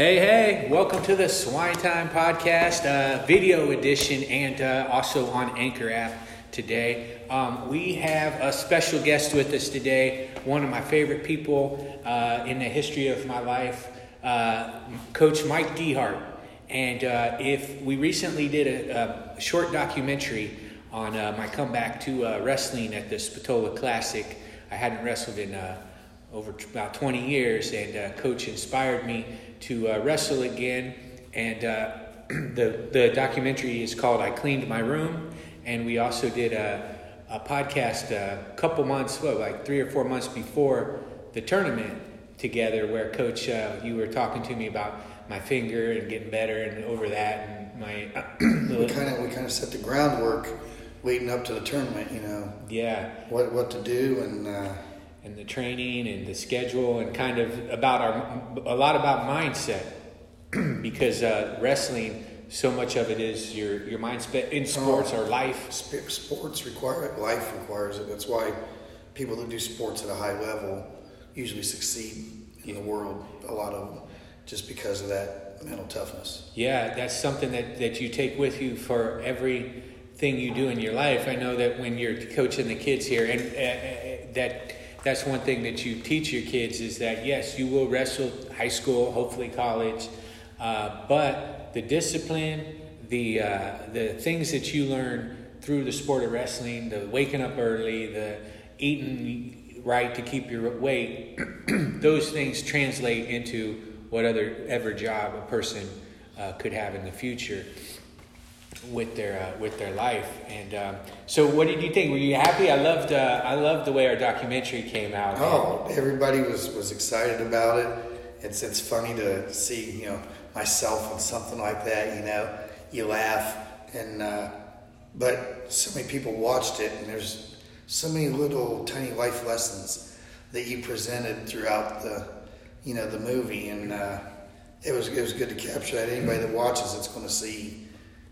Hey, hey, welcome to the Swine Time Podcast, uh, video edition, and uh, also on Anchor app today. Um, we have a special guest with us today, one of my favorite people uh, in the history of my life, uh, Coach Mike DeHart. And uh, if we recently did a, a short documentary on uh, my comeback to wrestling at the Spatola Classic, I hadn't wrestled in over t- about 20 years, and Coach inspired me to uh, wrestle again. And uh, the, the documentary is called I Cleaned My Room. And we also did a, a podcast a couple months, well, like three or four months before the tournament together, where Coach, uh, you were talking to me about my finger and getting better and over that. And my. we kind of we kind of set the groundwork leading up to the tournament, you know. Yeah. What what to do and uh, and the training and the schedule and kind of about our a lot about mindset. Because uh, wrestling so much of it is your your mindset in sports oh, or life. sports require it life requires it. That's why people that do sports at a high level usually succeed in the world a lot of them just because of that mental toughness. Yeah that's something that that you take with you for everything you do in your life. I know that when you're coaching the kids here and uh, uh that that's one thing that you teach your kids is that yes, you will wrestle high school, hopefully college, uh, but the discipline, the uh, the things that you learn through the sport of wrestling, the waking up early, the eating right to keep your weight, those things translate into what other ever job a person uh, could have in the future with their uh, with their life. And um, so, what did you think? Were you happy? I loved uh, I loved the way our documentary came out. Oh, everybody was was excited about it. It's it's funny to see you know myself on something like that. You know, you laugh and uh, but so many people watched it, and there's so many little tiny life lessons that you presented throughout the you know the movie and. Uh, it was it was good to capture that. Anybody that watches it's going to see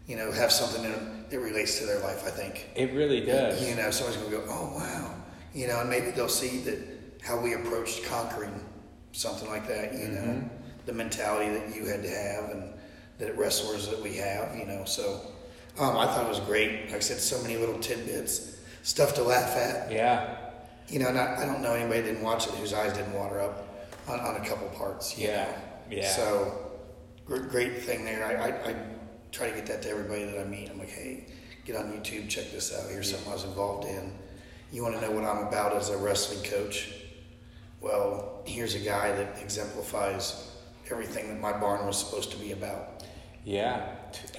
you know, have something that relates to their life. I think it really does. You know, someone's gonna go, oh wow, you know, and maybe they'll see that how we approached conquering something like that. You mm-hmm. know, the mentality that you had to have and the wrestlers that we have. You know, so um, I thought it was great. Like I said, so many little tidbits, stuff to laugh at. Yeah. You know, not, I don't know anybody didn't watch it whose eyes didn't water up on, on a couple parts. yeah. Know? Yeah. So great thing there. I, I, I try to get that to everybody that I meet. I'm like, hey, get on YouTube, check this out. Here's something I was involved in. You want to know what I'm about as a wrestling coach? Well, here's a guy that exemplifies everything that my barn was supposed to be about. Yeah.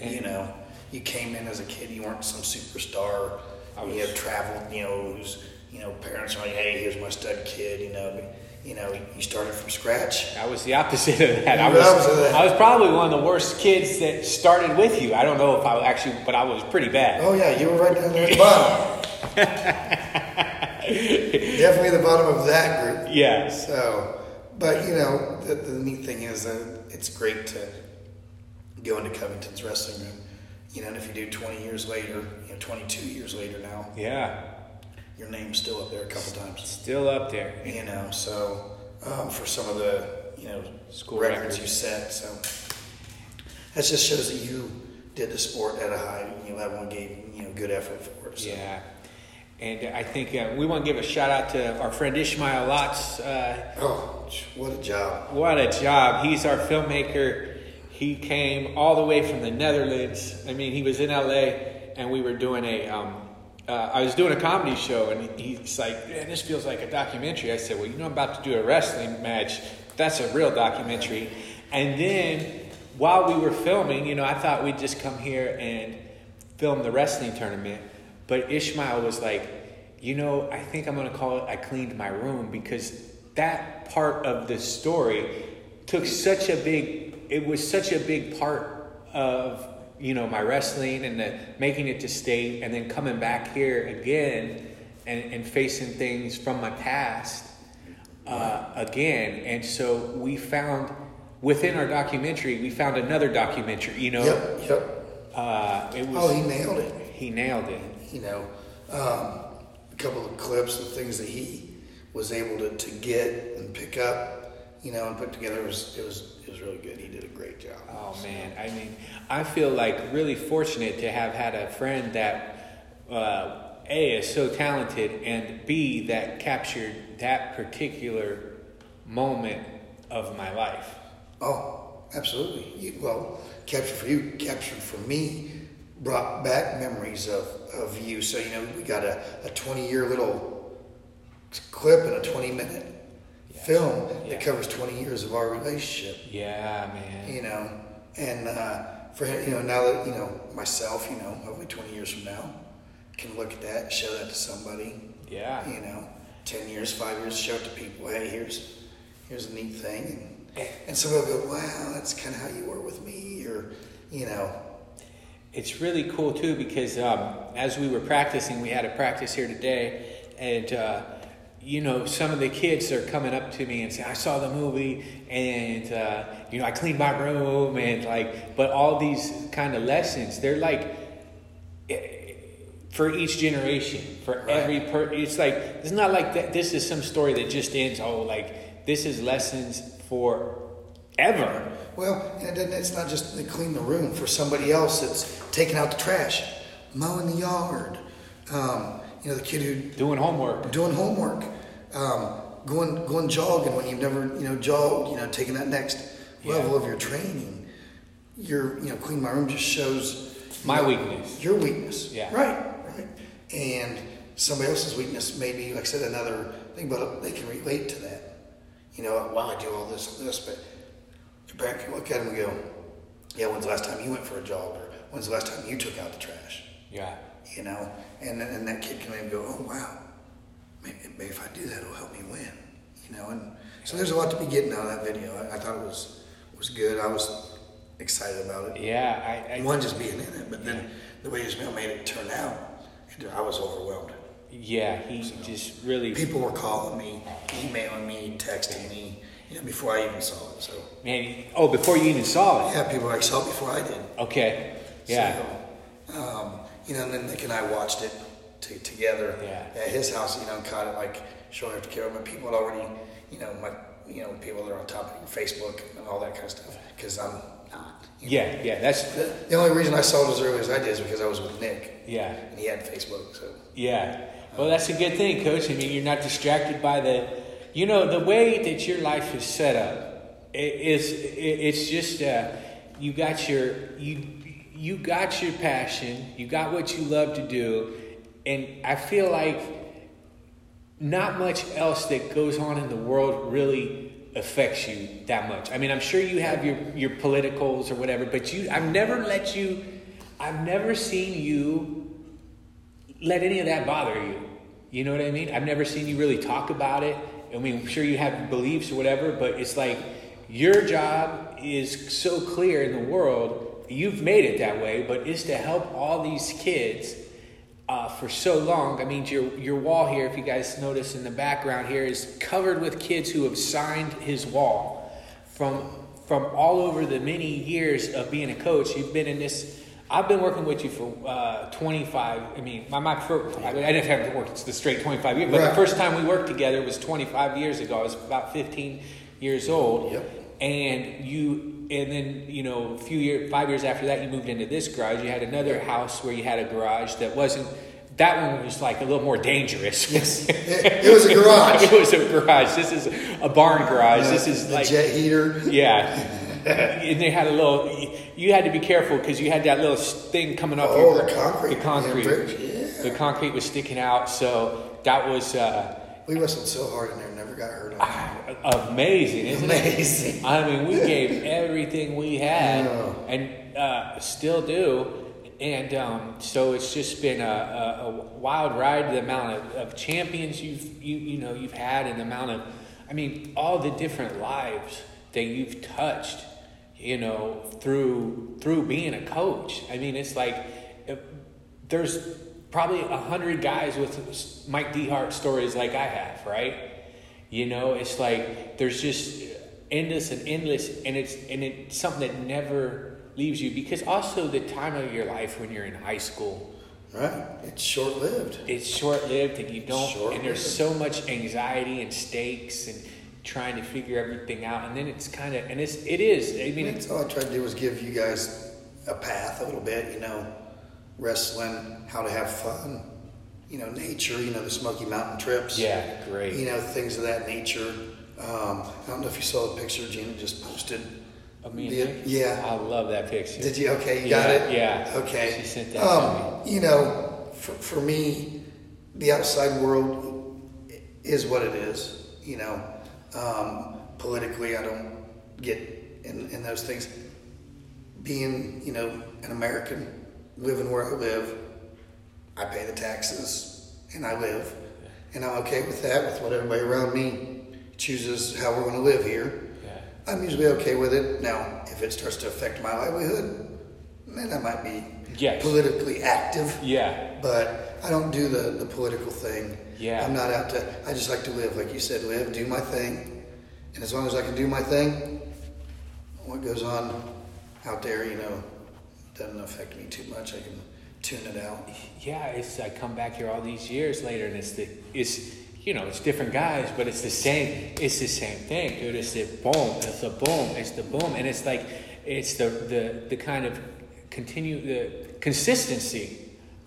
And you know, you came in as a kid, you weren't some superstar. I Was, you have traveled, you know, who's, you know, parents are like, hey, here's my stud kid, you know you know, you started from scratch. I was the opposite of that. I was, I was probably one of the worst kids that started with you. I don't know if I actually, but I was pretty bad. Oh yeah, you were right down there at the bottom. Definitely the bottom of that group. Yeah. So, but you know, the, the neat thing is that it's great to go into Covington's wrestling room. You know, and if you do 20 years later, you know, 22 years later now. Yeah your name's still up there a couple times. Still up there. You know, so um, for some of the you know school records, records you set, so that just shows that you did the sport at a high you level and gave you know good effort for it. So. Yeah. And I think uh, we want to give a shout out to our friend Ishmael Lots. Uh, oh, what a job! What a job! He's our filmmaker. He came all the way from the Netherlands. I mean, he was in LA, and we were doing a um, uh, I was doing a comedy show, and he's like, "Man, this feels like a documentary." I said, "Well, you know, I'm about to do a wrestling match. That's a real documentary." And then while we were filming, you know, I thought we'd just come here and film the wrestling tournament, but Ishmael was like, "You know, I think I'm going to call it I cleaned my room because that part of the story took such a big. It was such a big part of you know my wrestling and the, making it to state and then coming back here again and, and facing things from my past uh, again. And so we found within our documentary we found another documentary you know? Yep yep. Uh, it was, oh he nailed it. He nailed it. You know um, a couple of clips of things that he was able to, to get and pick up you know, and put together. It was it was it was really good. He did a great job. Oh man, I mean, I feel like really fortunate to have had a friend that uh, a is so talented and b that captured that particular moment of my life. Oh, absolutely. You, well, capture for you, capture for me, brought back memories of, of you. So you know, we got a, a twenty year little clip and a twenty minute. Film Yeah. that covers twenty years of our relationship. Yeah, man. you know, and uh, for him, you know, now that you know myself, you know, hopefully twenty years from now, can look at that, show that to somebody, Yeah. you know, ten years, five years, show it to people. Hey, here's here's a neat thing, and, and somebody will go, wow, that's kind of how you were with me, or you know, It's really cool too because um, as we were practicing, we had a practice here today, and uh, you know, some of the kids are coming up to me and say, "I saw the movie, and uh, you know, I cleaned my room, and like." But all these kind of lessons, they're like eh, for each generation, for Right. every per. It's like it's not like that. This is some story that just ends. Oh, like this is lessons for ever. well, and it's not just they clean the room for somebody else. It's taking out the trash, mowing the yard. Um, you know, the kid who Doing homework. doing homework, um, going going jogging when you've never you know jogged, you know taking that next Yeah. level of your training. Your you know clean my room just shows you My know, weakness. Your weakness, Yeah. right, right, and somebody else's weakness maybe like I said another thing, but they can relate to that. You know, wow, I do all this and this, but your parent can look at them and go, yeah, when's the last time you went for a jog, or when's the last time you took out the trash? Yeah. you know, and and that kid can maybe go, oh wow, maybe, maybe if I do that, it'll help me win, you know. And so there's a lot to be getting out of that video. I, I thought it was was good. I was excited about it. Yeah, I, I One just being in it, but then the way Ismail made it turn out, I was overwhelmed. yeah, he just really People were calling me, emailing me, texting me, you know, before I even saw it. So man. Oh, before you even saw it. yeah, people were like saw it before I did. Okay. Yeah. So, um, you know, and then Nick and I watched it together Yeah. at his house. You know, and caught it like shortly after camera. But people had already, you know, my, you know, people that are on top of Facebook and all that kind of stuff. Because I'm not. you know. Yeah. Yeah. That's The, the only reason I sold as early as I did is because I was with Nick yeah. and he had Facebook. So Yeah. Well, that's a good thing, Coach. I mean, you're not distracted by the, you know, the way that your life is set up. It is. It, it's just uh, you got your you you got your passion. You got what you love to do, and I feel like not much else that goes on in the world really affects you that much. I mean, I'm sure you have your your politicals or whatever, but you I've never let you I've never seen you let any of that bother you. You know what I mean? I've never seen you really talk about it. I mean, I'm sure you have beliefs or whatever, but it's like your job is so clear in the world. You've made it that way, but it's to help all these kids uh, for so long. I mean, your your wall here, if you guys notice in the background here, is covered with kids who have signed his wall from from all over the many years of being a coach. You've been in this. I've been working with you for uh, 25. I mean, my, my first, I, mean, I didn't have to work the straight 25 years, but Right. the first time we worked together was 25 years ago. I was about 15 years old, Yep. and you, and then you know, a few years, five years after that, you moved into this garage. You had another house where you had a garage that wasn't. That one was like a little more dangerous. Yes. It- it was a garage. it was a garage. This is a barn garage. this is the like jet heater. yeah. and they had a little. You had to be careful because you had that little thing coming up. Oh, your, the concrete. The concrete. Yeah. The concrete was sticking out. So that was uh, We wrestled so hard in there, never got hurt on amazing, isn't Amazing. it? I mean, we gave everything we had, Yeah. and uh, still do. And um, so it's just been a, a, a wild ride. The amount of, of champions you've you you know you've had, and the amount of, I mean, all the different lives that you've touched, you know, through through being a coach. I mean, it's like if, there's probably a hundred guys with Mike DeHart stories like I have, right? You know, it's like there's just endless and endless, and it's and it's something that never leaves you because also the time of your life when you're in high school, Right? It's short lived. it's short lived and you don't, Short-lived. and there's so much anxiety and stakes, and trying to figure everything out, and then it's kind of and it's it is. I mean, That's all I tried to do was give you guys a path a little bit, you know, wrestling, how to have fun, you know, nature, you know, the Smoky Mountain trips. yeah, great. You know, things of that nature. Um, I don't know if you saw the picture Gina just posted. The- yeah. I love that picture. Did you? Okay, you got it? yeah. Okay. She sent that to um, You know, for, for me, the outside world is what it is. You know, um, politically, I don't get in, in those things. Being, you know, an American, living where I live, I pay the taxes and I live. And I'm okay with that, with what everybody around me chooses how we're going to live here. I'm usually okay with it. Now, if it starts to affect my livelihood, then I might be Yes. politically active. Yeah. But I don't do the, the political thing. Yeah. I'm not out to, I just like to live, like you said, live, do my thing. And as long as I can do my thing, what goes on out there, you know, doesn't affect me too much. I can tune it out. Yeah, it's I come back here all these years later, and it's the it's you know it's different guys, but it's the same. It's the same thing, dude. It's the boom. It's the boom. It's the boom, and it's like it's the the the kind of continue the consistency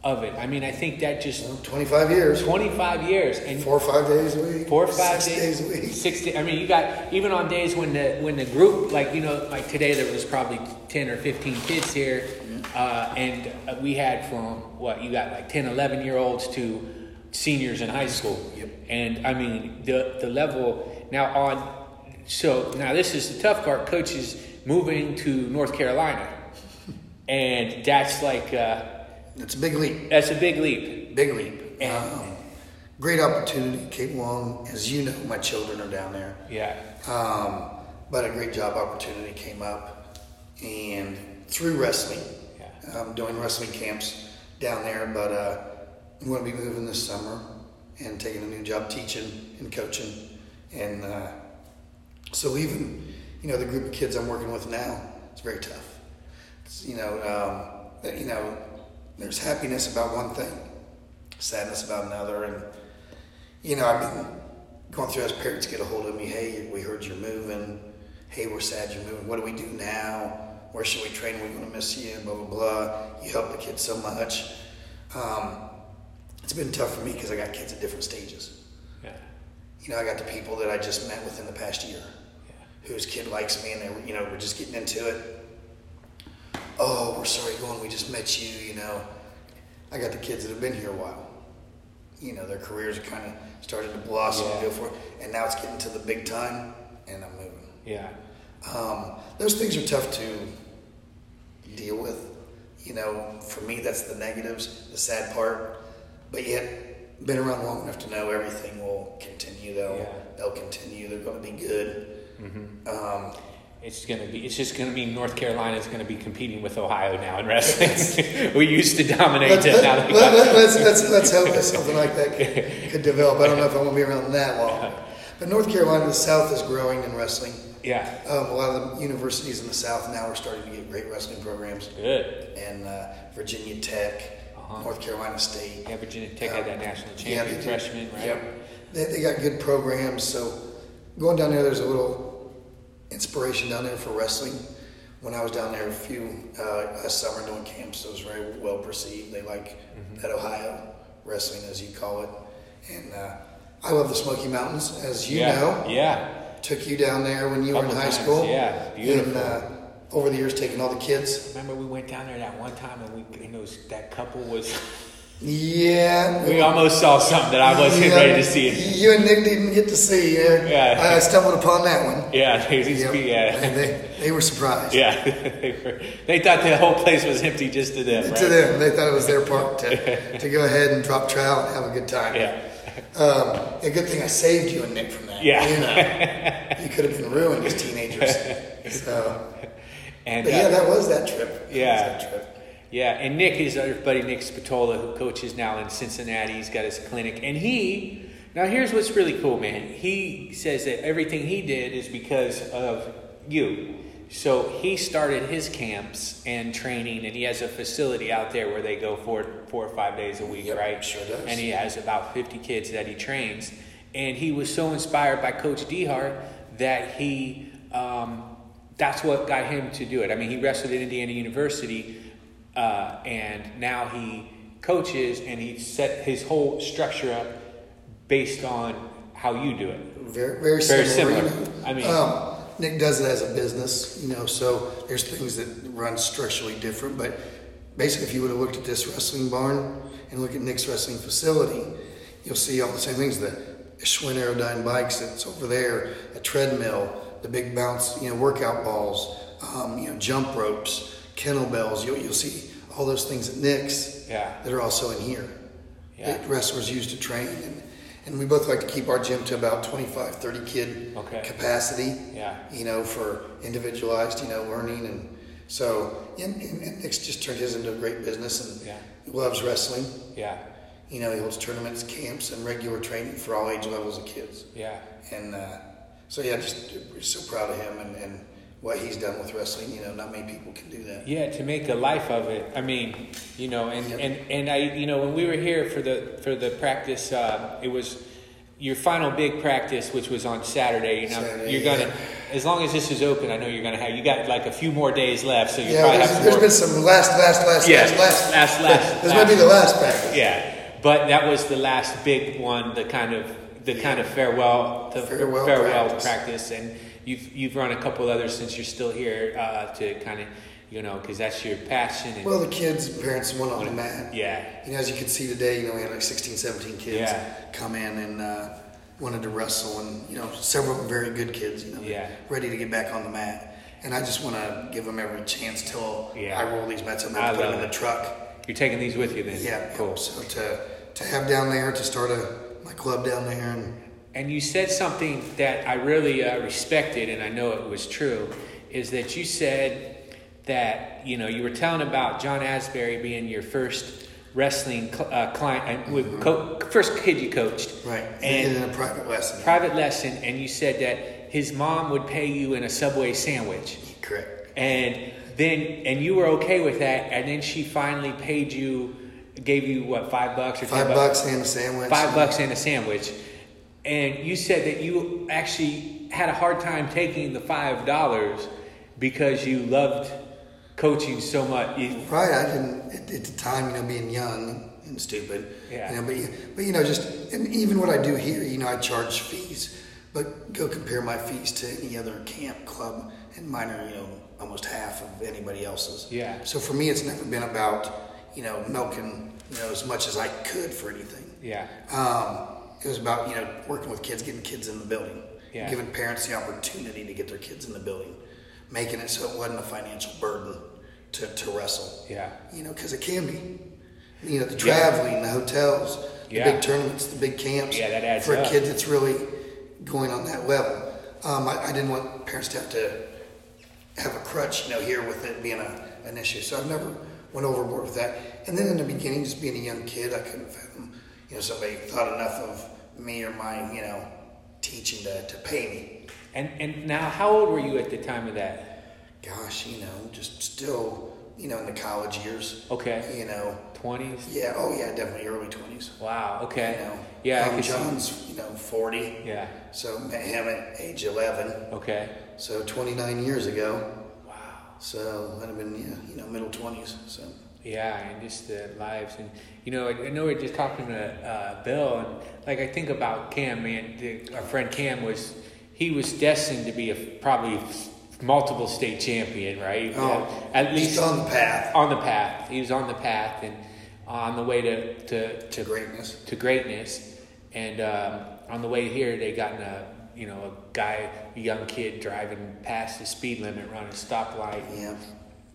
of it. I mean, I think that just Well, 25 years, twenty five years and four or five days a week, four or five days, days a week. six days. I mean, you got even on days when the when the group, like you know, like today there was probably ten or fifteen kids here, uh, and we had from what you got like 10, 11 year olds to seniors in high school. Yep. And I mean the the level now on. So now this is the tough part. Coaches moving to North Carolina, and that's like uh, It's a big leap. that's a big leap. Big leap. And- Um, great opportunity. Kate Wong, as you know, my children are down there. Yeah. Um, but a great job opportunity came up, and through wrestling, Yeah. um, doing wrestling camps down there. But uh, I'm going to be moving this summer and taking a new job teaching and coaching, and uh, so even you know the group of kids I'm working with now, it's very tough. It's, you know, um, you know, there's happiness about one thing, sadness about another, and you know, I've been going through as parents get a hold of me. Hey, we heard you're moving. Hey, we're sad you're moving. What do we do now? Where should we train? We're going to miss you. Blah blah blah. You help the kids so much. Um, it's been tough for me because I got kids at different stages. Yeah. You know, I got the people that I just met within the past year, Yeah. whose kid likes me, and they, you know, we're just getting into it. Oh, we're sorry, going. We just met you. You know, I got the kids that have been here a while. You know, their careers are kind of started to blossom and Yeah. go for it, and now it's getting to the big time, and I'm moving. Yeah. Um, those things are tough to deal with. You know, for me, that's the negatives, the sad part. But yet, been around long enough to know everything will continue. They'll Yeah. they'll continue. They're going to be good. Mm-hmm. Um, It's gonna be. It's just gonna be North Carolina is gonna be competing with Ohio now in wrestling. we used to dominate let's, it. Now let, got- us let's, let's hope that something like that could, could develop. I don't know if I'm going to be around that long. But North Carolina, the South is growing in wrestling. yeah, Um, a lot of the universities in the South now are starting to get great wrestling programs. good. And uh, Virginia Tech, Uh-huh. North Carolina State. Yeah, Virginia Tech had that national Yeah, champion they freshman, right? Yep. They, they got good programs. So going down there, there's a little inspiration down there for wrestling. When I was down there a few uh, last summer doing camps, it was very well perceived. They like Mm-hmm. that Ohio wrestling, as you call it. And uh, I love the Smoky Mountains, as you yeah, know. Yeah. Took you down there when you were in high times, school. yeah, beautiful. And uh, over the years, taking all the kids. Remember we went down there that one time and we and those that couple was. Yeah. We almost saw something that I wasn't Yeah, ready to see. You and Nick didn't get to see. Uh, Yeah. I stumbled upon that one. Yeah, they, Yep. yeah, And they, they were surprised. yeah. they, were, they thought the whole place was empty just to them, right? To them, they thought it was their part to, to go ahead and drop trout and have a good time. Yeah. Um, a good thing I saved you and Nick from that. Yeah. You know, you could have been ruined as teenagers. So, And but uh, yeah, that was that trip. Yeah. that trip. Yeah, and Nick is our buddy Nick Spatola, who coaches now in Cincinnati. He's got his clinic, and he now here's what's really cool, man. He says that everything he did is because of you. So he started his camps and training, and he has a facility out there where they go four four or five days a week, Yep, right? sure does. And he has about fifty kids that he trains, and he was so inspired by Coach DeHart that he um, that's what got him to do it. I mean, he wrestled at Indiana University, uh, and now he coaches, and he set his whole structure up based on how you do it. Very, very similar. Similar. you know. I mean- um, Nick does it as a business, you know, so there's things that run structurally different. But basically, if you would have looked at this wrestling barn and look at Nick's wrestling facility, you'll see all the same things. The Schwinn Airdyne bikes that's over there, a treadmill, the big bounce, you know, workout balls, um, you know, jump ropes, kettlebells. You'll, you'll see all those things at Nick's Yeah. that are also in here Yeah. that wrestlers use to train. And, and we both like to keep our gym to about 25, 30 kid Okay. capacity, Yeah. you know, for individualized, you know, learning. And so, and, and, Nick's just turned his into a great business and Yeah. loves wrestling. Yeah, You know, he holds tournaments, camps, and regular training for all age levels of kids. yeah, And uh, so, yeah, just we're so proud of him and, and what he's done with wrestling. You know, not many people can do that. yeah. To make a life of it. I mean, you know, and Yep. and and I, you know, when we were here for the for the practice, uh, it was your final big practice, which was on Saturday. You know, Saturday, you're gonna, yeah. as long as this is open, I know you're gonna have. You got like a few more days left, so you Yeah, probably have some there's more. been some last, last, last, Yeah, last, last, last, last, This might be the last practice. Yeah, but that was the last big one, the kind of the kind of farewell, the Farewell farewell practice. practice. and you've you've run a couple others since you're still here uh, to kind of you know because that's your passion. And, Well, the kids, parents went on the mat. yeah, You know, as you can see today, you know, we had like 16, 17 kids Yeah. come in and uh, wanted to wrestle, and you know, several very good kids. You know, Yeah. ready to get back on the mat. And I just want to give them every chance till Yeah. I roll these mats. Going to put them in the truck. you're taking these with you then. Yeah, cool. So to to have down there to start a my club down there, and And you said something that I really uh, respected, and I know it was true, is that you said that you know you were telling about John Asbury being your first wrestling cl- uh, client, uh, with co- first kid you coached, right, And in a private lesson. private lesson, and you said that his mom would pay you in a Subway sandwich, Correct. and then and you were okay with that, and then she finally paid you, gave you what five bucks or Five ten bucks and a sandwich. five bucks and a sandwich. And you said that you actually had a hard time taking the five dollars because you loved coaching so much. You- Right, I didn't at, at the time, you know, being young and stupid. Yeah. You know, but but you know, just and even what I do here, you know, I charge fees, but go compare my fees to any other camp club, and mine are you know almost half of anybody else's. Yeah. So for me, it's never been about you know milking you know as much as I could for anything. yeah, Um, it was about you know working with kids, getting kids in the building, Yeah. giving parents the opportunity to get their kids in the building, making it so it wasn't a financial burden to, to wrestle. yeah, You know, because it can be. You know, the Yeah. traveling, the hotels, the Yeah. big tournaments, the big camps. Yeah, that adds for up. a kid that's really going on that level. Um, I, I didn't want parents to have to have a crutch, you know, here with it being a, an issue. So I've never went overboard with that. And then in the beginning, just being a young kid, I couldn't fathom, you know, somebody thought enough of me or my, you know, teaching to, to pay me. and and now how old were you at the time of that? Gosh, you know, just still, you know, in the college years. Okay, You know, twenties. yeah, oh yeah, definitely early 20s. Wow. Okay. You know, Yeah, um, could see- John's, you know, 40. Yeah. So met him at age 11. Okay. So 29 years ago. So I'd have been, yeah, you know, middle 20s. So Yeah, and just the lives, and you know, I, I know we're just talking to uh, Bill, and like I think about Cam, man, the, our friend Cam was, he was destined to be a probably multiple state champion, right? Oh, at least on the path on the path. He was on the path and on the way to to to to, greatness. to greatness, and um, on the way here, they got in a you know a guy, a young kid driving past the speed limit, running a stoplight, Yeah.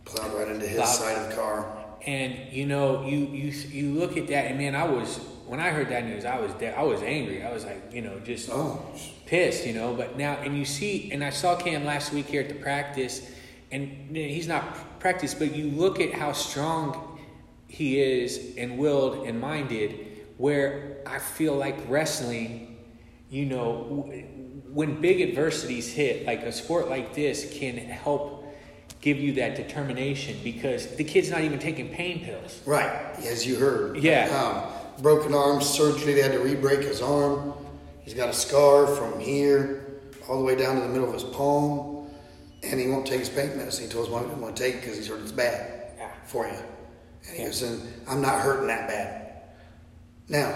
Plowed right into his Plowed. side of the car. and you know, you you you look at that, and man, I was when I heard that news, I was de- I was angry. I was like, you know, just Oh, pissed, you know. But now, and you see, and I saw Cam last week here at the practice, and he's not practice, but you look at how strong he is and willed and minded. Where I feel like wrestling, you know, when big adversities hit, like a sport like this can help give you that determination because the kid's not even taking pain pills. right. As you heard. Yeah. Um, broken arm surgery. They had to re-break his arm. He's got a scar from here all the way down to the middle of his palm, and he won't take his pain medicine. He told his mom he didn't want to take it because he's heard it's bad Yeah. for you. And he Yeah. goes, and I'm not hurting that bad. Now,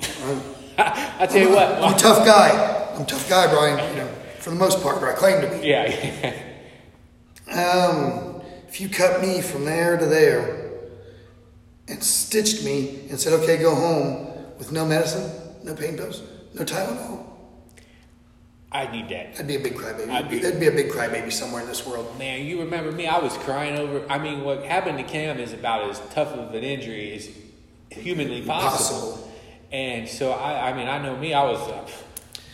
I'm, I tell you what. I'm a tough guy. I'm a tough guy, Brian. You know, for the most part, but I claim to be. yeah. Um, if you cut me from there to there and stitched me and said, okay, go home with no medicine, no pain pills, no Tylenol, I need that. I'd be a big crybaby. I'd be- There'd be a big crybaby somewhere in this world. Man, you remember me? I was crying over. I mean, what happened to Cam is about as tough of an injury as humanly possible. Possible. And so, I, I mean, I know me. I was uh,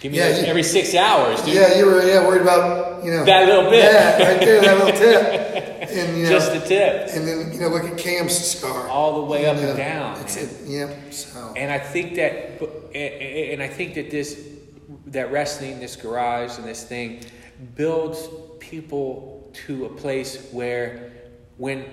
give me Yeah, those you- every six hours, dude. Yeah, you were yeah worried about you know That little bit. Yeah, right there, that little tip, and you know, Just the tip. and then you know look at Cam's scar All the way up You and down, That's it. Yep. So And I think that, and I think that this, that wrestling, this garage, and this thing builds people to a place where when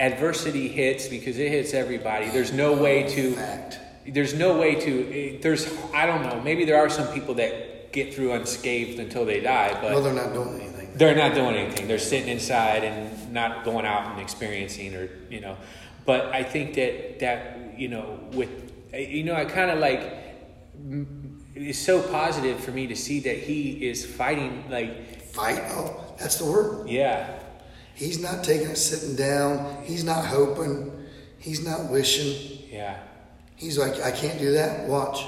adversity hits, because it hits everybody, there's no way to, fact. There's no way to, there's, I don't know, maybe there are some people that get through unscathed until they die, but Well, they're not doing anything. they're not doing anything. They're sitting inside and not going out and experiencing, or you know. But I think that that you know, with you know, I kind of like it's so positive for me to see that he is fighting. Like, Fight. Oh, that's the word. yeah, He's not taking it sitting down. He's not hoping. He's not wishing. yeah, He's like, I can't do that. Watch.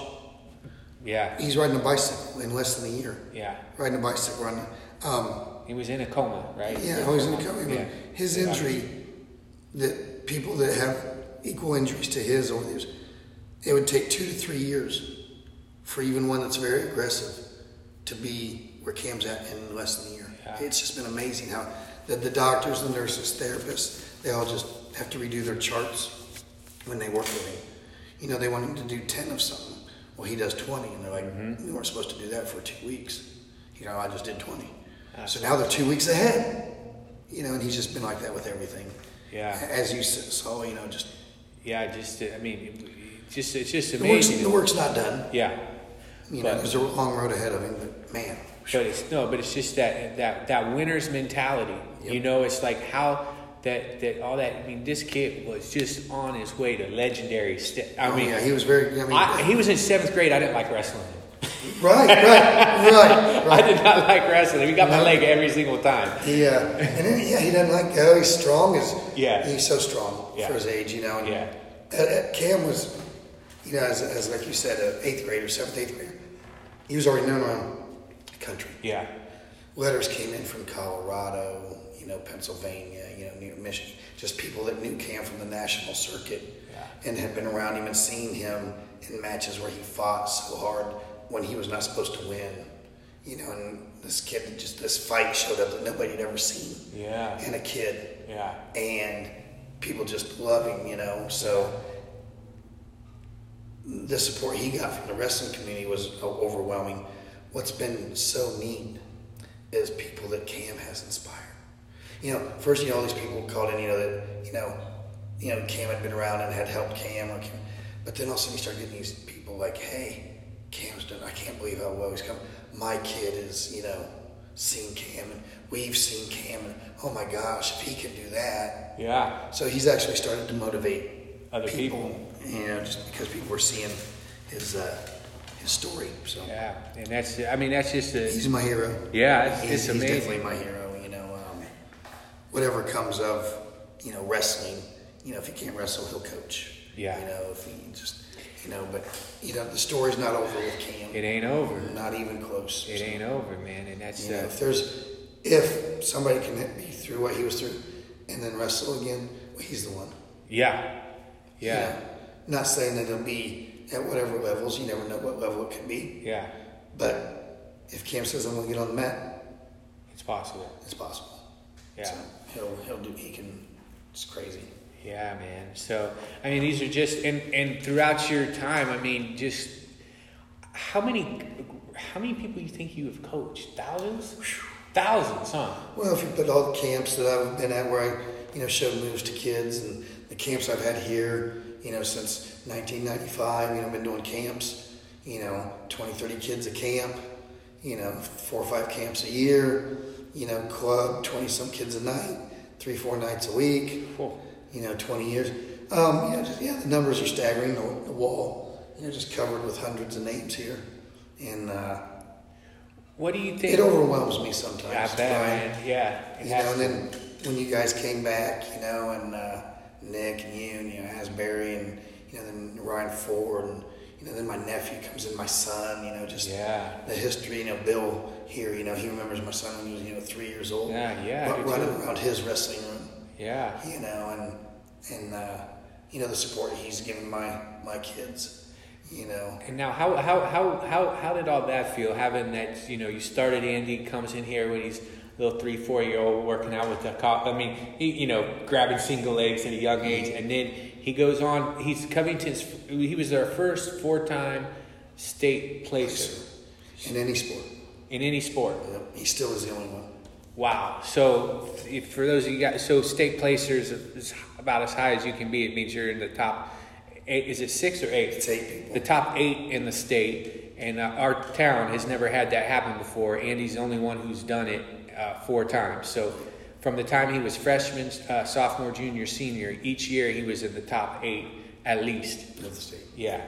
yeah, He's riding a bicycle in less than a year. yeah. Riding a bicycle. Riding, um, He was in a coma, right? yeah, always in the company. Yeah. His injury, that people that have equal injuries to his over the years, it would take two to three years for even one that's very aggressive to be where Cam's at in less than a year. Yeah. It's just been amazing how the, the doctors, the nurses, therapists, they all just have to redo their charts when they work with him. You know, they want him to do 10 of something. Well, he does 20, and they're like, Mm-hmm. we weren't supposed to do that for two weeks. You know, I just did 20. So now they're two weeks ahead. You know, and he's just been like that with everything. Yeah. As you saw, you know, just Yeah, just I mean, just it's just the work's, amazing. the work's not done. Yeah. You know, But- there's a long road ahead of him, but man, But it's no, but it's just that that that winner's mentality. Yep. You know, it's like how that that all that. I mean, this kid was just on his way to legendary. St- I oh, mean, yeah, he was very. I mean, I, he was in seventh grade. I didn't like wrestling. right, right, right, I did not like wrestling. He got my leg every single time. Yeah, and then, yeah, he doesn't like go. He's strong. As Yeah. he's so strong Yeah. for his age. You know, and Yeah. uh, uh, Cam was, you know, as, as like you said, an eighth grader, seventh, eighth grader. He was already known around the country. Yeah, Letters came in from Colorado, you know, Pennsylvania, you know, New Michigan, just people that knew Cam from the national circuit Yeah. and had been around him and seen him in matches where he fought so hard when he was not supposed to win. You know, and this kid just this fight showed up that nobody had ever seen yeah, in a kid, yeah, and people just love him. You know, so the support he got from the wrestling community was overwhelming. What's been so neat is people that Cam has inspired. You know, first you know all these people called in, you know that you know, you know Cam had been around and had helped Cam, or Cam, but then all of a sudden you start getting these people like, hey, Cam's done. I can't believe how well he's come. My kid is, you know, seen Cam, and we've seen Cam, and oh my gosh, if he can do that, yeah. so he's actually started to motivate Other people. you know, just because people were seeing his uh, his story. So Yeah, and that's I mean that's just a he's my hero. yeah. It's, He's, it's he's definitely my hero. You whatever comes of you know wrestling, you know, if he can't wrestle, he'll coach. Yeah. You know, if he just you know, but you know, the story's not over with Cam. It ain't over. Not even close. It ain't over, man. And that's You uh, if there's if somebody can hit me through what he was through and then wrestle again, well, he's the one. yeah, You yeah, know, not saying that it'll be at whatever levels. You never know what level it could be. yeah. But if Cam says I'm going to get on the mat, It's possible. it's possible. Yeah. So he'll he'll do. He can. It's crazy. Yeah, man. So I mean, these are just and and throughout your time, I mean, just how many how many people you think you have coached? Thousands, thousands, huh? Well, if you put all the camps that I've been at, where I you know showed moves to kids, and the camps I've had here, you know, since 1995, you know, I've been doing camps. you know, 20, 30 kids a camp, you know, four or five camps a year, you know, club, 20 some kids a night, three, four nights a week, Cool. you know, 20 years. Um, you know, just, yeah, the numbers are staggering. The, the wall, you know, just covered with hundreds of names here. And uh, What do you think? it overwhelms me sometimes. I bet. Yeah. You know, and then when you guys came back, you know, and uh, Nick and you, and you know, Asbury, and you know, then Ryan Ford, and you know, then my nephew comes in, my son, you know, just Yeah. the history. You know, Bill here, you know, he remembers my son when he was, you know, three years old. Yeah, yeah, I running too. around his wrestling room, Yeah. you know, and and uh, you know the support he's given my my kids, you know. And now, how, how, how, how, how did all that feel? Having that, you know, you started Andy comes in here when he's a little three, four year old working out with the cop. I mean, he, you know, grabbing single legs at a young age, and then he goes on. He's Covington's. He was our first four time state placer In any sport, in any sport. know, he still is the only one. Wow. So if, for those of you guys, so state placers is about as high as you can be. It means you're in the top. Eight, is it six or eight? It's eight people. The top eight in the state, and uh, our town has never had that happen before. Andy's the only one who's done it uh, four times. So from the time he was freshman, uh, sophomore, junior, senior, each year he was in the top eight at least. of the state. Yeah.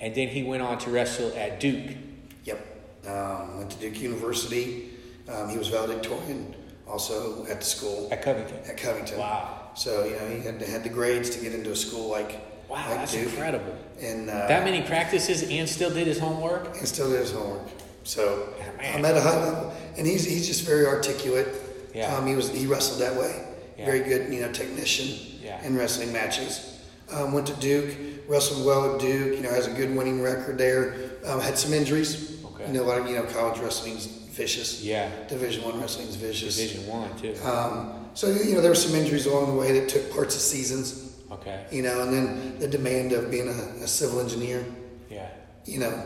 And then he went on to wrestle at Duke. Yep. Um, went to Duke University. Um, he was valedictorian also at the school At Covington. at Covington. Wow. So you know he had, had the grades to get into a school like Wow, like that's Duke. incredible. And uh, That many practices and still did his homework? and still did his homework. So man. I'm at a high level, and he's he's just very articulate. Yeah. Um, he was he wrestled that way. Yeah. Very good, you know, technician Yeah. in wrestling matches. Um, went to Duke, wrestled well at Duke. You know, has a good winning record there. Um, had some injuries. Okay. You know, like you know, college wrestling's vicious. Yeah. Division one wrestling's vicious. Division One too. Um, so you know, there were some injuries along the way that took parts of seasons. Okay. You know, and then the demand of being a, a civil engineer. Yeah. You know,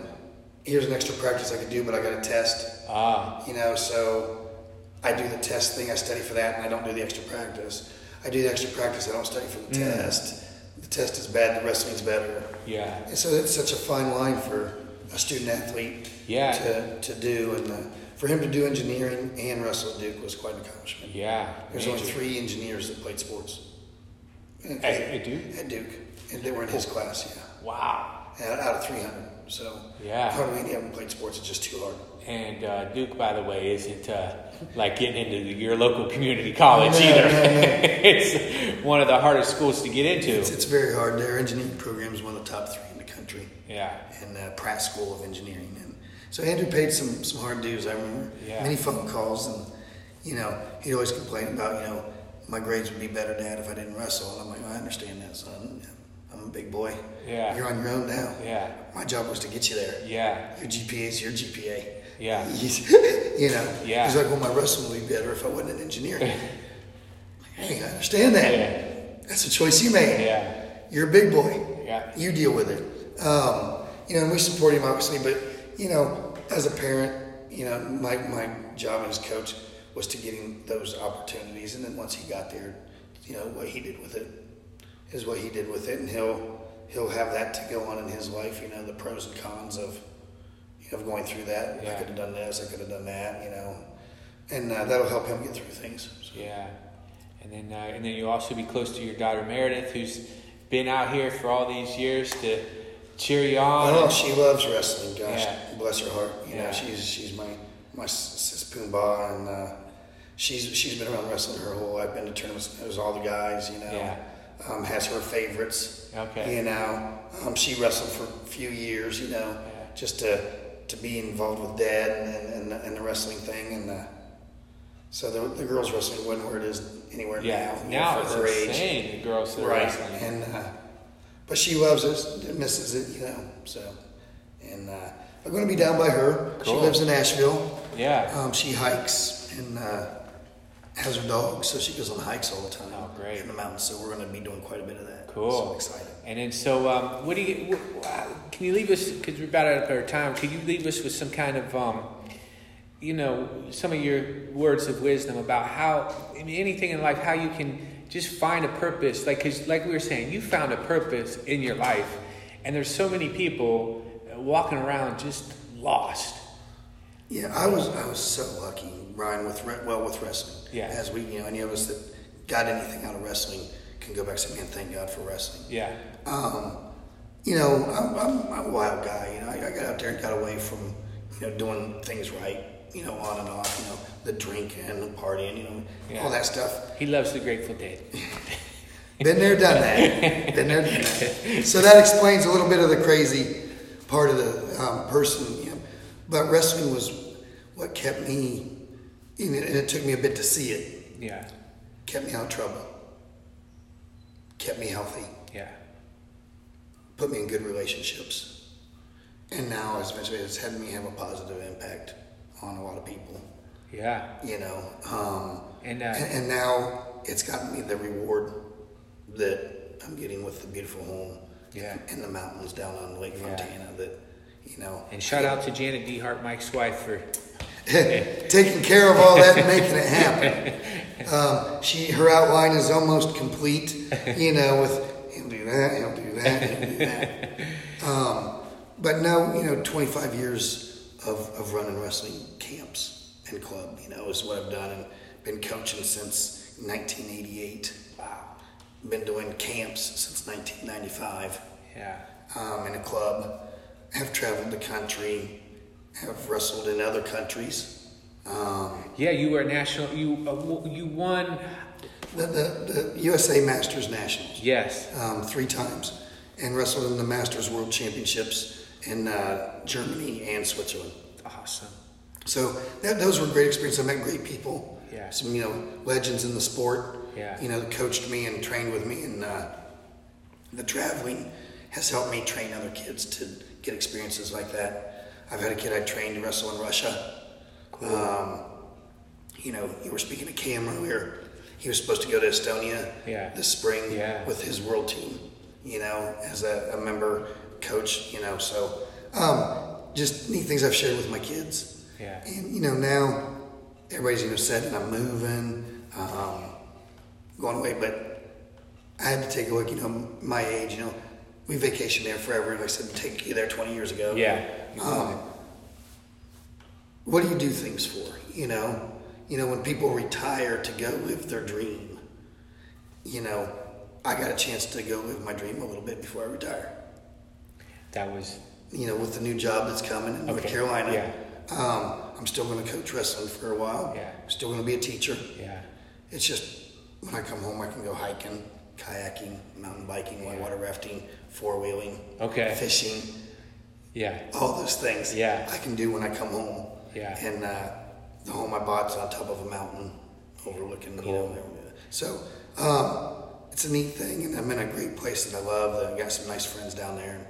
here's an extra practice I could do, but I got a test. Ah. You know, so I do the test thing. I study for that, and I don't do the extra practice. I do the extra practice. I don't study for the Mm. test. The test is bad. The wrestling's better. Yeah. And so it's such a fine line for a student athlete Yeah. to, to do, and uh, for him to do engineering and wrestle at Duke was quite an accomplishment. Yeah. There's only three engineers that played sports. At, at Duke? At Duke, and they were in his class, yeah, Wow. out out of 300. So Yeah. hardly any of them played sports. It's just too hard. And uh, Duke, by the way, isn't uh, like getting into your local community college No, either. no, no. it's one of the hardest schools to get into. It's, it's very hard. Their engineering program is one of the top three the country, yeah. and uh, Pratt School of Engineering. And so Andrew paid some some hard dues. I remember Yeah. many phone calls, and you know he'd always complain about you know my grades would be better, Dad, if I didn't wrestle. And I'm like, I understand that, son. I'm a big boy. Yeah. You're on your own now. Yeah. My job was to get you there. Yeah. Your GPA is your GPA. Yeah. You know. Yeah. He's like, well, my wrestling would be better if I wasn't an engineer. hey, I understand that. Yeah. That's a choice you made. Yeah. You're a big boy. Yeah. You deal with it. Um, you know, and we support him obviously, but you know, as a parent, you know, my my job as coach was to get him those opportunities, and then once he got there, you know, what he did with it is what he did with it, and he'll he'll have that to go on in his life. You know, the pros and cons of you know of going through that. I could have done this. I could have done that. You know, and uh, that'll help him get through things. So, Yeah. And then, uh, and then you'll also be close to your daughter Meredith, who's been out here for all these years to cheer you on. Oh, she loves wrestling. Gosh, Yeah. bless her heart. You Yeah. know, she's she's my my sis Pumbaa, and uh, she's she's been around wrestling her whole life. Been to tournaments, knows all the guys. You know, Yeah. um, has her favorites. Okay. You know, um, she wrestled for a few years. You know, Yeah. just to to be involved with dad and and, and the wrestling thing, and uh, so the the girls wrestling wasn't where it is anywhere yeah. now. Now for it's her age. insane. The girls Right. wrestling. And uh, but she loves it, misses it, you know. So, and uh, I'm going to be down by her. She lives in Nashville. yeah. Um, she hikes and uh, has her dog, so she goes on hikes all the time. Oh, great. In the mountains, so we're going to be doing quite a bit of that. Cool. So I'm excited. And then, so um, what do you? wh- wh- Can you leave us? Because we're about out of our time. Could you leave us with some kind of, um, you know, some of your words of wisdom about how I mean, anything in life, how you can just find a purpose? Like, because like we were saying, you found a purpose in your life, and there's so many people walking around just lost. Yeah, I was I was so lucky, Ryan, with well with wrestling. Yeah. As we, you know, any of us that got anything out of wrestling can go back and say, man, thank God for wrestling. Yeah. Um, you know, I'm, I'm, I'm a wild guy. You know, I, I got out there and got away from, you know, doing things right. You know, on and off. You know, the drinking and the partying. You know, Yeah. all that stuff. He loves the Grateful Dead. Been there, done that. Been there, done that. So that explains a little bit of the crazy part of the um, person. You know. But wrestling was what kept me, and it, and it took me a bit to see it. Yeah. Kept me out of trouble. Kept me healthy. Yeah. Put me in good relationships. And now, as eventually, it's had me have a positive impact on a lot of people. Yeah. You know, um, And, uh, and, and now it's gotten me the reward that I'm getting with the beautiful home Yeah. in the mountains down on Lake Yeah. Fontana. That you know, And shout out to Janet DeHart, Mike's wife, for taking care of all that and making it happen. Um, she her outline is almost complete. You know, with he'll do that, he'll do that, he'll do that. Um, but no, you know, 25 years of, of running wrestling camps and club. You know, is what I've done and been coaching since 1988. wow. Been doing camps since 1995 Yeah. um, in a club. Have traveled the country. Have wrestled in other countries. Um, Yeah, you were national. You uh, you won. the, the, the USA Masters Nationals Yes. um, three times and wrestled in the Masters World Championships in uh, Germany and Switzerland. Awesome. So that, those were great experiences. I met great people. Yeah. Some you know legends in the sport. Yeah. You know, coached me and trained with me, and uh, the traveling has helped me train other kids to get experiences like that. I've had a kid I trained to wrestle in Russia. Cool. Um, you know, you were speaking to Cam earlier. He was supposed to go to Estonia Yeah. this spring Yeah. with his world team. You know, as a, a member coach. You know, so um, just neat things I've shared with my kids. Yeah. And you know now everybody's you know and I'm moving, um, going away, but I had to take a look. You know, my age. You know, we vacationed there forever. Like I said, take you there 20 years ago. Yeah. Um, what do you do things for? You know, you know when people retire to go live their dream. You know, I got a chance to go live my dream a little bit before I retire. That was. You know, with the new job that's coming in North Carolina, yeah. Um, I'm still going to coach wrestling for a while. Yeah. Still going to be a teacher. Yeah. It's just when I come home, I can go hiking, kayaking, mountain biking, whitewater rafting, four wheeling, Okay. fishing, Yeah. all those things. Yeah. I can do when I come home. Yeah. And uh, the home I bought's on top of a mountain, overlooking. You know, so um, it's a neat thing, and I'm in a great place that I love. I got some nice friends down there, and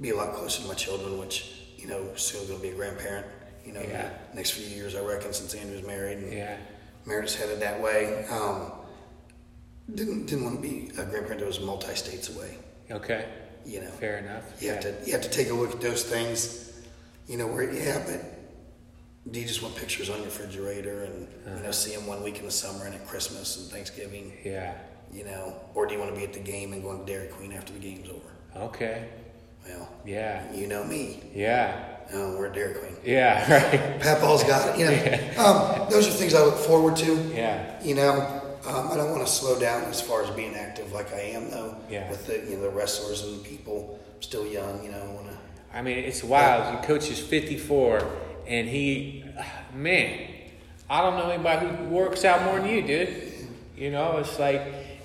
be a lot closer to my children, which you know soon going to be a grandparent. You know, Yeah. next few years, I reckon, since Andrew's married. And, Yeah. Meredith's headed that way. Um, didn't didn't want to be a grandparent that was multi states away. Okay. You know, Fair enough. you yeah. have to you have to take a look at those things. You know where yeah, but do you just want pictures on your refrigerator and you Uh-huh. know see them one week in the summer and at Christmas and Thanksgiving? Yeah. You know, or do you want to be at the game and going to Dairy Queen after the game's over? Okay. Well, Yeah. you know me. Yeah. Oh, we're Dairy Queen. Yeah. Right. Papal's got it. You know, um, those are things I look forward to. Yeah. You know, um, I don't want to slow down as far as being active like I am though. Yeah. With the you know the wrestlers and the people I'm still young. You know, I want to. I mean, it's wild. Your coach is 54, and he, man, I don't know anybody who works out more than you, dude. You know, it's like,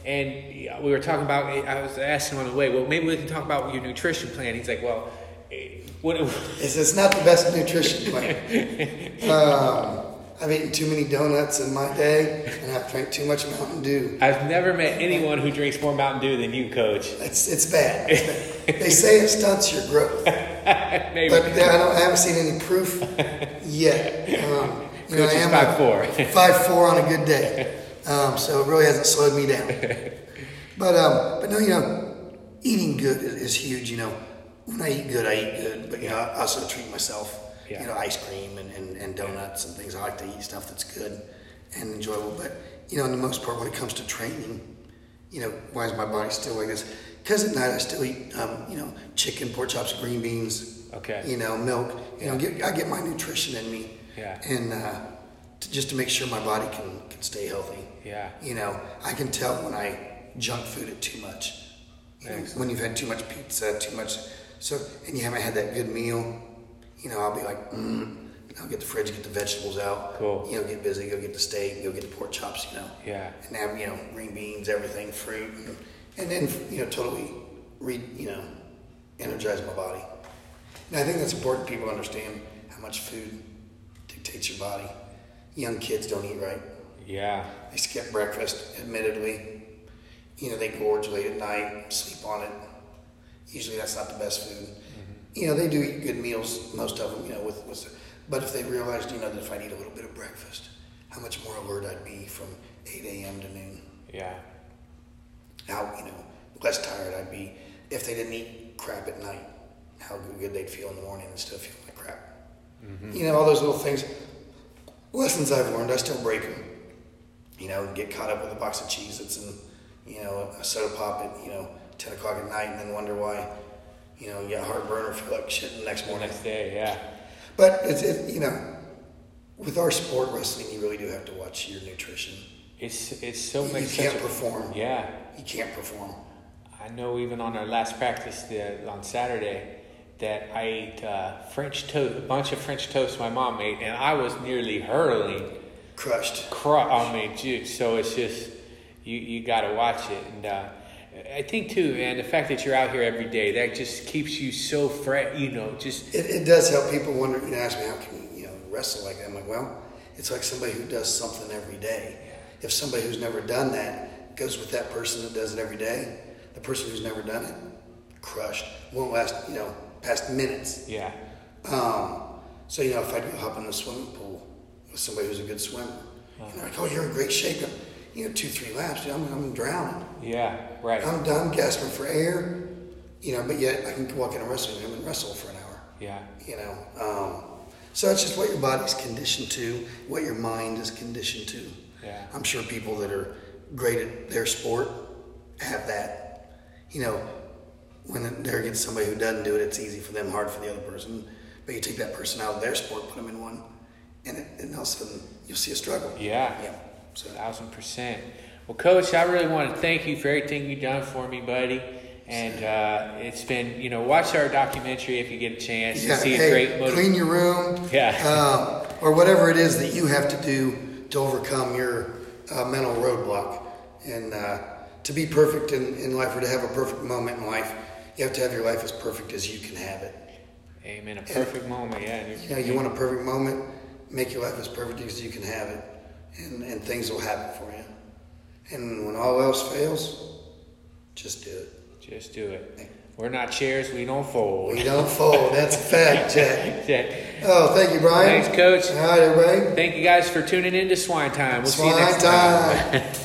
and we were talking about. I was asking him on the way. Well, maybe we can talk about your nutrition plan. He's like, well, eh, what? It's, it's not the best nutrition plan. um, I've eaten too many donuts in my day, and I've drank too much Mountain Dew. I've never met anyone who drinks more Mountain Dew than you, Coach. It's it's bad. It's bad. they say it stunts your growth, maybe. but I, don't, I haven't seen any proof yet. Um, you know, I am five four. five four on a good day, um, so it really hasn't slowed me down. But um, but no, you know, eating good is, is huge. You know, when I eat good, I eat good. But you know, I also treat myself. Yeah. You know, ice cream and, and, and donuts and things. I like to eat stuff that's good and enjoyable. But you know, in the most part, when it comes to training, you know, why is my body still like this? because at night I still eat, um, you know, chicken, pork chops, green beans. Okay. You know, milk. You know, get, I get my nutrition in me. Yeah. And uh, to, just to make sure my body can can stay healthy. Yeah. You know, I can tell when I junk food it too much. You know, when you've had too much pizza, too much, so and you haven't had that good meal. You know, I'll be like, mm. I'll get the fridge, get the vegetables out. Cool. You know, get busy, go get the steak, go get the pork chops. You know Yeah. and have you know green beans, everything, fruit, and, and then you know totally re you know energize my body. And I think that's important. People understand how much food dictates your body. Young kids don't eat right. Yeah. They skip breakfast, admittedly. You know they gorge late at night, sleep on it. Usually that's not the best food. Mm-hmm. You know they do eat good meals, most of them. You know with with, but if they realized you know that if I need a little bit of breakfast, how much more alert I'd be from 8 a.m. to noon Yeah. how you know less tired I'd be if they didn't eat crap at night. How good they'd feel in the morning instead of feeling like crap. Mm-hmm. You know all those little things, lessons I've learned. I still break them. You know, get caught up with a box of Cheez-Its and you know a soda pop at you know ten o'clock at night, and then wonder why you know you got heartburn or feel like shit the next morning. The next day. Yeah. But it's it, you know, with our sport wrestling, you really do have to watch your nutrition. It's it's so You makes can't perform. Yeah. You can't perform. I know even on our last practice the, on Saturday that I ate uh, French toast, a bunch of French toast my mom made, and I was nearly hurling. Crushed. Cru- I mean, dude, so it's just you you got to watch it, and uh, I think too, man, the fact that you're out here every day that just keeps you so fresh. You know, just It, it does help people wonder, you know, ask me, how can you, you know, wrestle like that? I'm like, well, it's like somebody who does something every day. If somebody who's never done that goes with that person that does it every day, the person who's never done it, crushed, won't last, you know, past minutes. yeah, Um, so, you know, if I go hop in the swimming pool with somebody who's a good swimmer, and they're like, oh, you're in great shape. You know, two, three laps, dude, I'm, I'm drowning. yeah, right, I'm done gasping for air, you know, but yet I can walk in a wrestling room and wrestle for an hour yeah, you know. Um, so it's just what your body's conditioned to, what your mind is conditioned to. Yeah. I'm sure people that are great at their sport have that. You know, when they're against somebody who doesn't do it, it's easy for them, hard for the other person. But you take that person out of their sport, put them in one, and, it, and all of a sudden you'll see a struggle. yeah. Yeah. So thousand percent. Well, Coach, I really want to thank you for everything you've done for me, buddy. And uh, it's been, you know, watch our documentary if you get a chance. yeah, see a great motiv- clean your room. Yeah. um, or whatever it is that you have to do to overcome your uh, mental roadblock. And uh, to be perfect in, in life or to have a perfect moment in life, you have to have your life as perfect as you can have it. Amen. A perfect moment. Yeah. and You know, you want a perfect moment, make your life as perfect as you can have it, and, and things will happen for you. And when all else fails, just do it. Just do it. We're not chairs. We don't fold. We don't fold. That's a fact, Jack. Yeah. Oh, thank you, Brian. Thanks, Coach. All right, everybody. Thank you guys for tuning in to Swinetime. We'll see you next time. time.